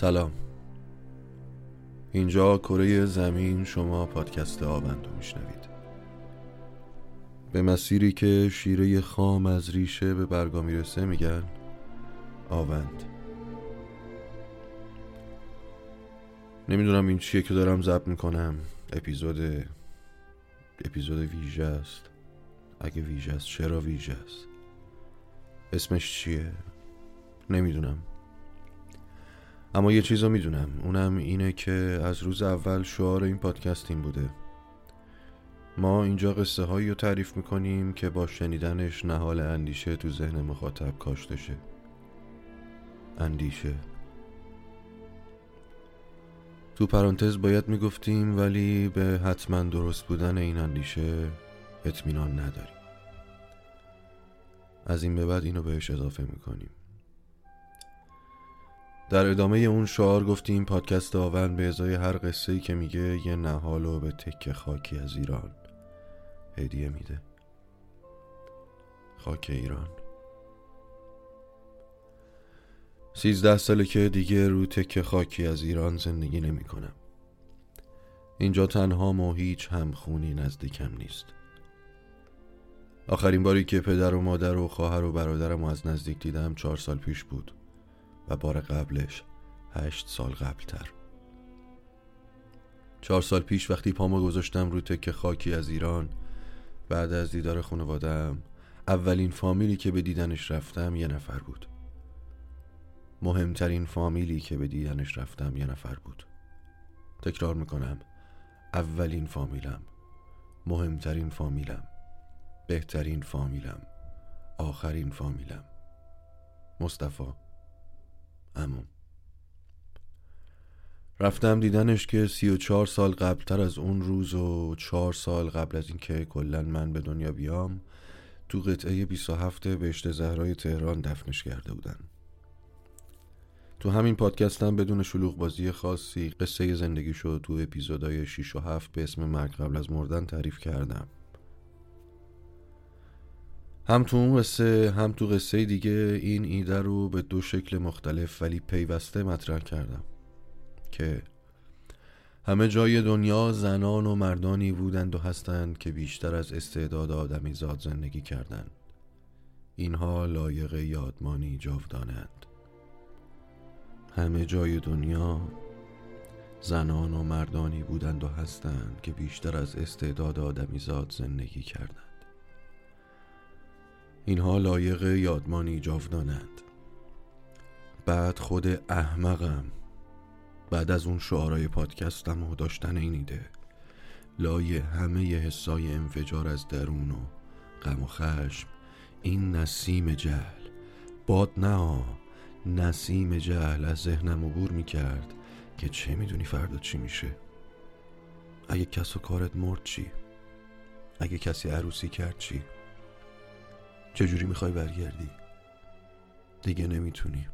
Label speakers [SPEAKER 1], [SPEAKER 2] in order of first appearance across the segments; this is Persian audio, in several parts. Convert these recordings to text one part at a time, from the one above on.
[SPEAKER 1] سلام. اینجا کره زمین شما پادکست آوند رو میشنوید. به مسیری که شیره خام از ریشه به برگا می‌رسه میگن آوند. نمی‌دونم این چیه که دارم ضبط می‌کنم. اپیزود اپیزود ویژه است. اگه ویژه است چرا ویژه است؟ اسمش چیه؟ نمی‌دونم. اما یه چیز رو می‌دونم. اونم اینه که از روز اول شعار این پادکست این بوده. ما اینجا قصه هایی رو تعریف می‌کنیم که با شنیدنش نهال اندیشه تو ذهن مخاطب کاشته شه. اندیشه. تو پرانتز باید می‌گفتیم ولی به حتما درست بودن این اندیشه اطمینان نداریم. از این به بعد اینو بهش اضافه می‌کنیم. در ادامه اون شعار گفتیم پادکست آون به ازای هر قصه که میگه یه نهال و به تکه خاکی از ایران هدیه میده. خاک ایران. سیزده ساله که دیگه رو تکه خاکی از ایران زندگی نمی کنم. اینجا تنها و هیچ همخونی نزدیکم نیست. آخرین باری که پدر و مادر و خواهر و برادرم از نزدیک دیدم چهار سال پیش بود. و بار قبلش هشت سال قبلتر. چهار سال پیش وقتی پامو گذاشتم رو تکه خاکی از ایران بعد از دیدار خانوادم اولین فامیلی که به دیدنش رفتم یه نفر بود. مهمترین فامیلی که به دیدنش رفتم یه نفر بود. تکرار می‌کنم اولین فامیلم مهمترین فامیلم بهترین فامیلم آخرین فامیلم. مصطفی. امون رفتم دیدنش که سی و چهار سال قبلتر از اون روز و چهار سال قبل از اینکه کلا من به دنیا بیام تو قطعه 27 بهشت زهرای تهران دفنش کرده بودن. تو همین پادکستم بدون شلوغ بازی خاصی قصه زندگی شد تو اپیزودهای 6 و 7 به اسم مرگ قبل از مردن تعریف کردم. هم تو اون قصه هم تو قصه دیگه این ایده رو به دو شکل مختلف ولی پیوسته مطرح کردم که همه جای دنیا زنان و مردانی بودند و هستند که بیشتر از استعداد آدمی زاد زندگی کردند. اینها لایق یادمانی جاودانند. همه جای دنیا زنان و مردانی بودند و هستند که بیشتر از استعداد آدمی زاد زندگی کردند. اینها لایق یادمانی جاودانند بعد خود احمقم بعد از اون شعارای پادکستم و داشتن این ایده لای همه حسای انفجار از درون و غم و خشم این نسیم جهل. باد نه نسیم جهل از ذهنم عبور می‌کرد که چه می‌دونی فردا چی میشه؟ اگه کس و کارت مرد چی؟ اگه کسی عروسی کرد چی؟ چجوری می‌خوای برگردی؟ دیگه نمی‌تونی.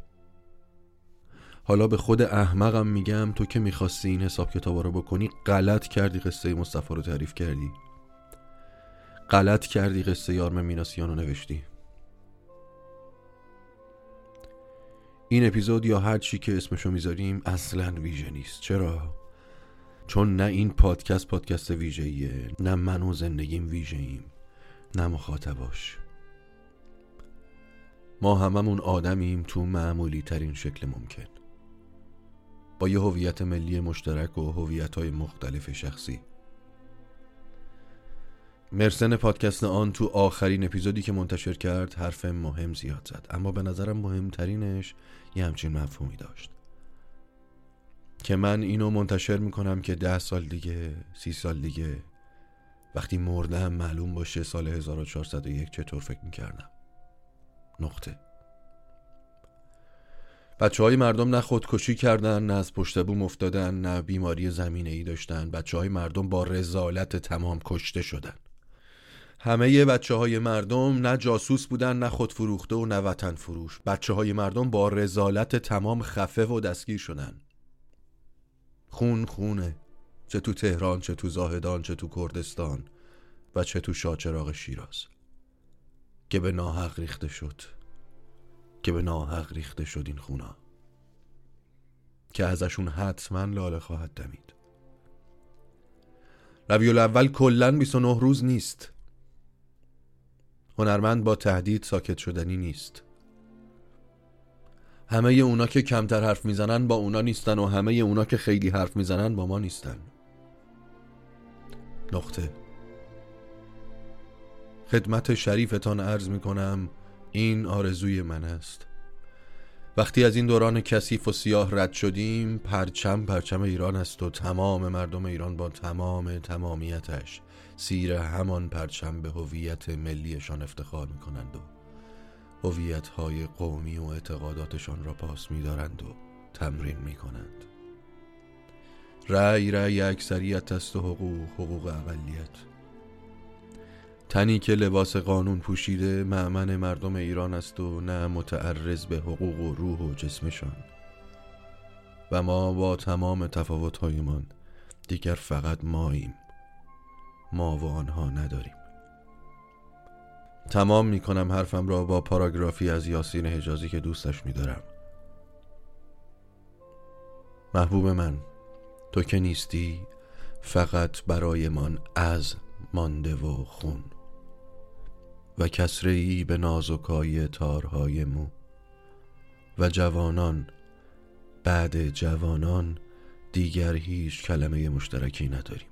[SPEAKER 1] حالا به خود احمقم میگم تو که می‌خواستی این حساب کتابا رو بکنی غلط کردی قصه مصطفی رو تعریف کردی. غلط کردی قصه یارم میناسیان رو نوشتی. این اپیزود یا هر چی که اسمشو می‌ذاریم اصلا ویژه نیست. چرا؟ چون نه این پادکست پادکست ویژهیه نه من و زندگیم ویژه ایم نه مخاطباش. ما هممون آدمیم تو معمولی ترین شکل ممکن. با یه هویت ملی مشترک و هویت های مختلف شخصی. مرسن پادکست آن تو آخرین اپیزودی که منتشر کرد حرف مهم زیاد زد. اما به نظرم مهمترینش یه همچین مفهومی داشت. که من اینو منتشر می‌کنم که ده سال دیگه سی سال دیگه وقتی مردم معلوم باشه سال 1401 چطور فکر می‌کردم. نقطه. بچه های مردم نه خودکشی کردن نه از پشت بوم افتادن نه بیماری زمینه ای داشتن. بچه های مردم با رزالت تمام کشته شدن. همه بچه های مردم نه جاسوس بودن نه خودفروخته و نه وطن فروش بچه های مردم با رزالت تمام خفه و دستگیر شدن. خون خونه. چه تو تهران چه تو زاهدان چه تو کردستان و چه تو شاچراغ شیراز. که به ناحق ریخته شد. که به ناحق ریخته شد این خونا که ازشون حتما لاله خواهد دمید. ربیع اول کلا 29 روز نیست. هنرمند با تهدید ساکت شدنی نیست. همه اونا که کمتر حرف می‌زنن با اونا نیستن و همه اونا که خیلی حرف می‌زنن با ما نیستن. نقطه. خدمت شریفتان عرض می‌کنم این آرزوی من است. وقتی از این دوران کثیف و سیاه رد شدیم پرچم پرچم ایران است و تمام مردم ایران با تمام تمامیتش سیر همان پرچم به هویت ملیشان افتخار می کنند و هویت های قومی و اعتقاداتشان را پاس می دارند و تمرین می کنند رأی رأی اکثریت است و حقوق حقوق اقلیت تنی که لباس قانون پوشیده معمن مردم ایران است و نه متعرض به حقوق و روح و جسمشان. و ما با تمام تفاوتهایمان دیگر فقط ماییم. ما و آنها نداریم. تمام می کنم حرفم را با پاراگرافی از یاسین حجازی که دوستش می دارم محبوب من تو که نیستی فقط برایمان از مانده و خون. و کسره ای به نازکای تارهای مو. و جوانان بعد جوانان دیگر هیچ کلمه مشترکی نداریم.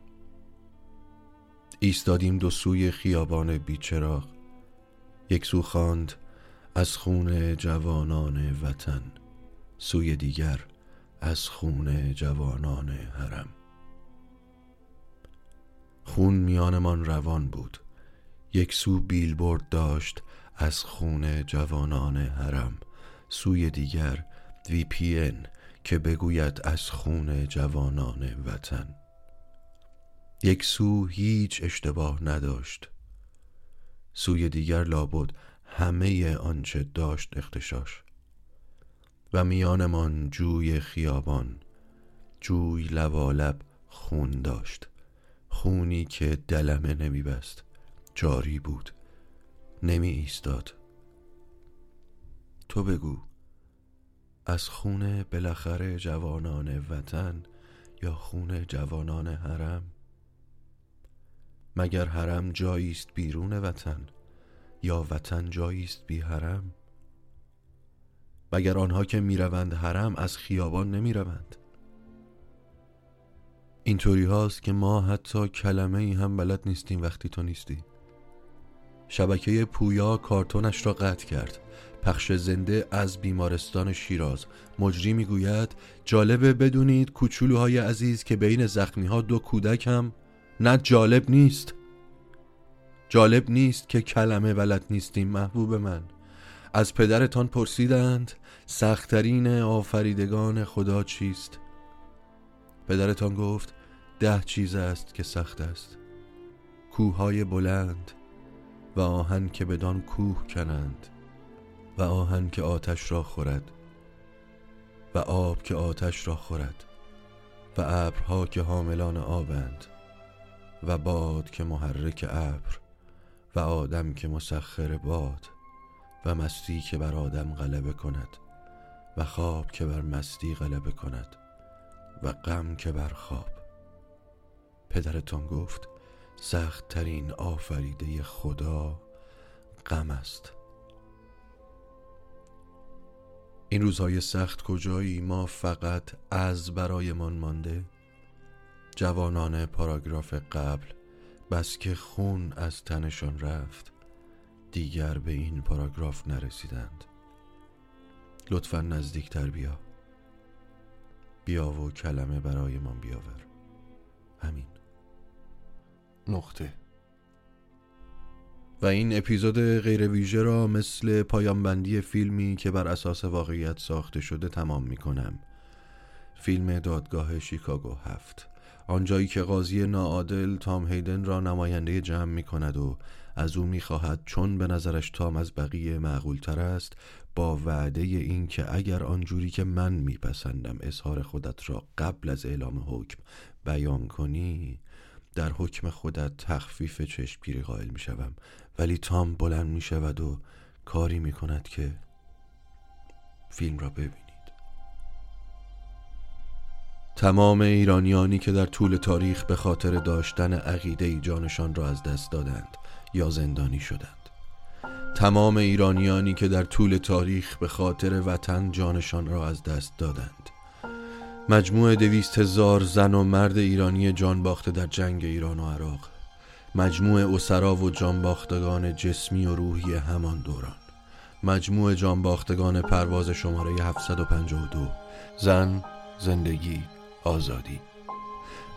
[SPEAKER 1] ایستادیم دو سوی خیابان بیچراغ. یک سو خواند از خون جوانان وطن سوی دیگر از خون جوانان حرم. خون میانمان روان بود. یک سو بیلبورد داشت از خون جوانان حرم. سوی دیگر وی پی که بگوید از خون جوانان وطن. یک سو هیچ اشتباه نداشت. سوی دیگر لابد همه آنچه داشت اختشاش. و میانمان جوی خیابان جوی لوالب خون داشت. خونی که دلمه نمی بست جاری بود. نمی ایستاد. تو بگو از خون بالاخره جوانان وطن یا خون جوانان حرم؟ مگر حرم جایی است بیرون وطن یا وطن جایی است بی حرم؟ مگر آنها که می‌روند حرم از خیابان نمی‌روند؟ اینطوری هاست که ما حتی کلمه ای هم بلد نیستیم وقتی تو نیستی. شبکه پویا کارتونش را قطع کرد. پخش زنده از بیمارستان شیراز. مجری می‌گوید جالبه بدونید کوچولوهای عزیز که بین زخمی ها دو کودک هم نه جالب نیست. جالب نیست که کلمه بلد نیستیم محبوب من. از پدرتان پرسیدند سختترین آفریدگان خدا چیست؟ پدرتان گفت ده چیز است که سخت است. کوههای بلند و آهن که بدان کوه کنند و آهن که آتش را خورد و آب که آتش را خورد و ابرها که حاملان آبند و باد که محرک ابر و آدم که مسخر باد و مستی که بر آدم غلبه کند و خواب که بر مستی غلبه کند و غم که بر خواب. پدرتان گفت سخت ترین آفریده خدا غم است. این روزهای سخت کجایی؟ ما فقط از برایمان مانده. جوانان پاراگراف قبل بس که خون از تنشان رفت دیگر به این پاراگراف نرسیدند. لطفا نزدیکتر بیا. بیا و کلمه برایمان بیاور. همین. نقطه. و این اپیزود غیر ویژه را مثل پایانبندی فیلمی که بر اساس واقعیت ساخته شده تمام می کنم فیلم دادگاه شیکاگو هفت. آنجایی که قاضی ناعادل تام هیدن را نماینده جمع می کند و از او می خواهد چون به نظرش تام از بقیه معقول تر است با وعده این که اگر آنجوری که من میپسندم اظهار خودت را قبل از اعلام حکم بیان کنی در حکم خودت تخفیف چشمگیری قائل می شوم ولی تام بلند می شود و کاری می کند که فیلم را ببینید. تمام ایرانیانی که در طول تاریخ به خاطر داشتن عقیده جانشان را از دست دادند یا زندانی شدند. تمام ایرانیانی که در طول تاریخ به خاطر وطن جانشان را از دست دادند. مجموع دویست هزار زن و مرد ایرانی جان باخته در جنگ ایران و عراق. مجموع اسرا و جانباختگان جسمی و روحی همان دوران. مجموع جانباختگان پرواز شماره 752 زن زندگی آزادی.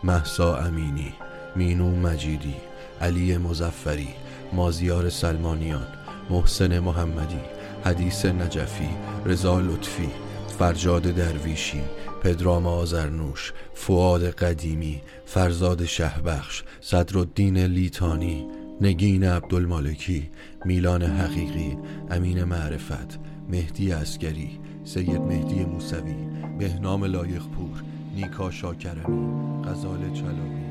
[SPEAKER 1] محسا امینی مینو مجیدی علی مزفری مازیار سلمانیان محسن محمدی حدیث نجفی رضا لطفی فرجاد درویشی پدرام آزرنوش فعاد قدیمی فرزاد شهبخش صدرالدین لیتانی نگین عبدالمالکی میلان حقیقی امین معرفت مهدی اسکری سید مهدی موسوی بهنام لایقپور نیکا شاکرمی غزال چلاوی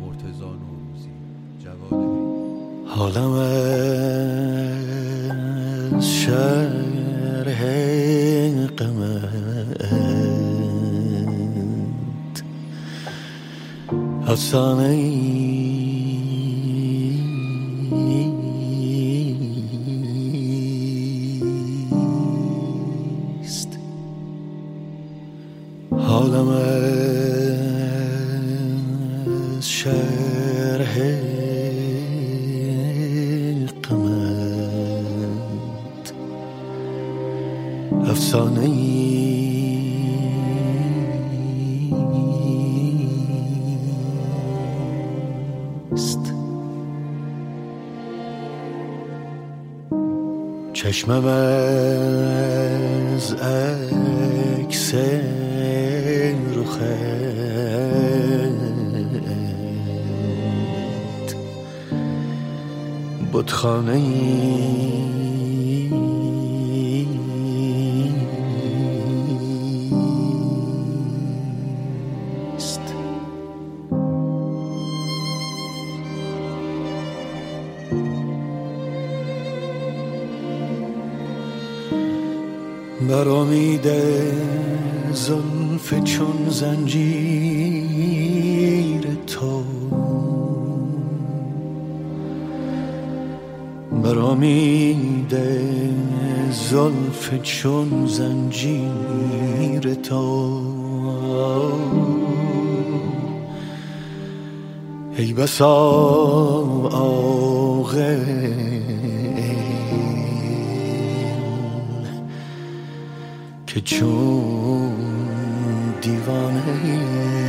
[SPEAKER 1] مرتزا نوروزی جواد
[SPEAKER 2] حالم از شرح قمت افسانه است. حالم از شرح قمت افسانه چشمم از عکس رخت. بتخانه است بر امید زلف چون زنجیر تو. بر امید زلف چون زنجیر تو. ای بسا عاقل که چون دیوانه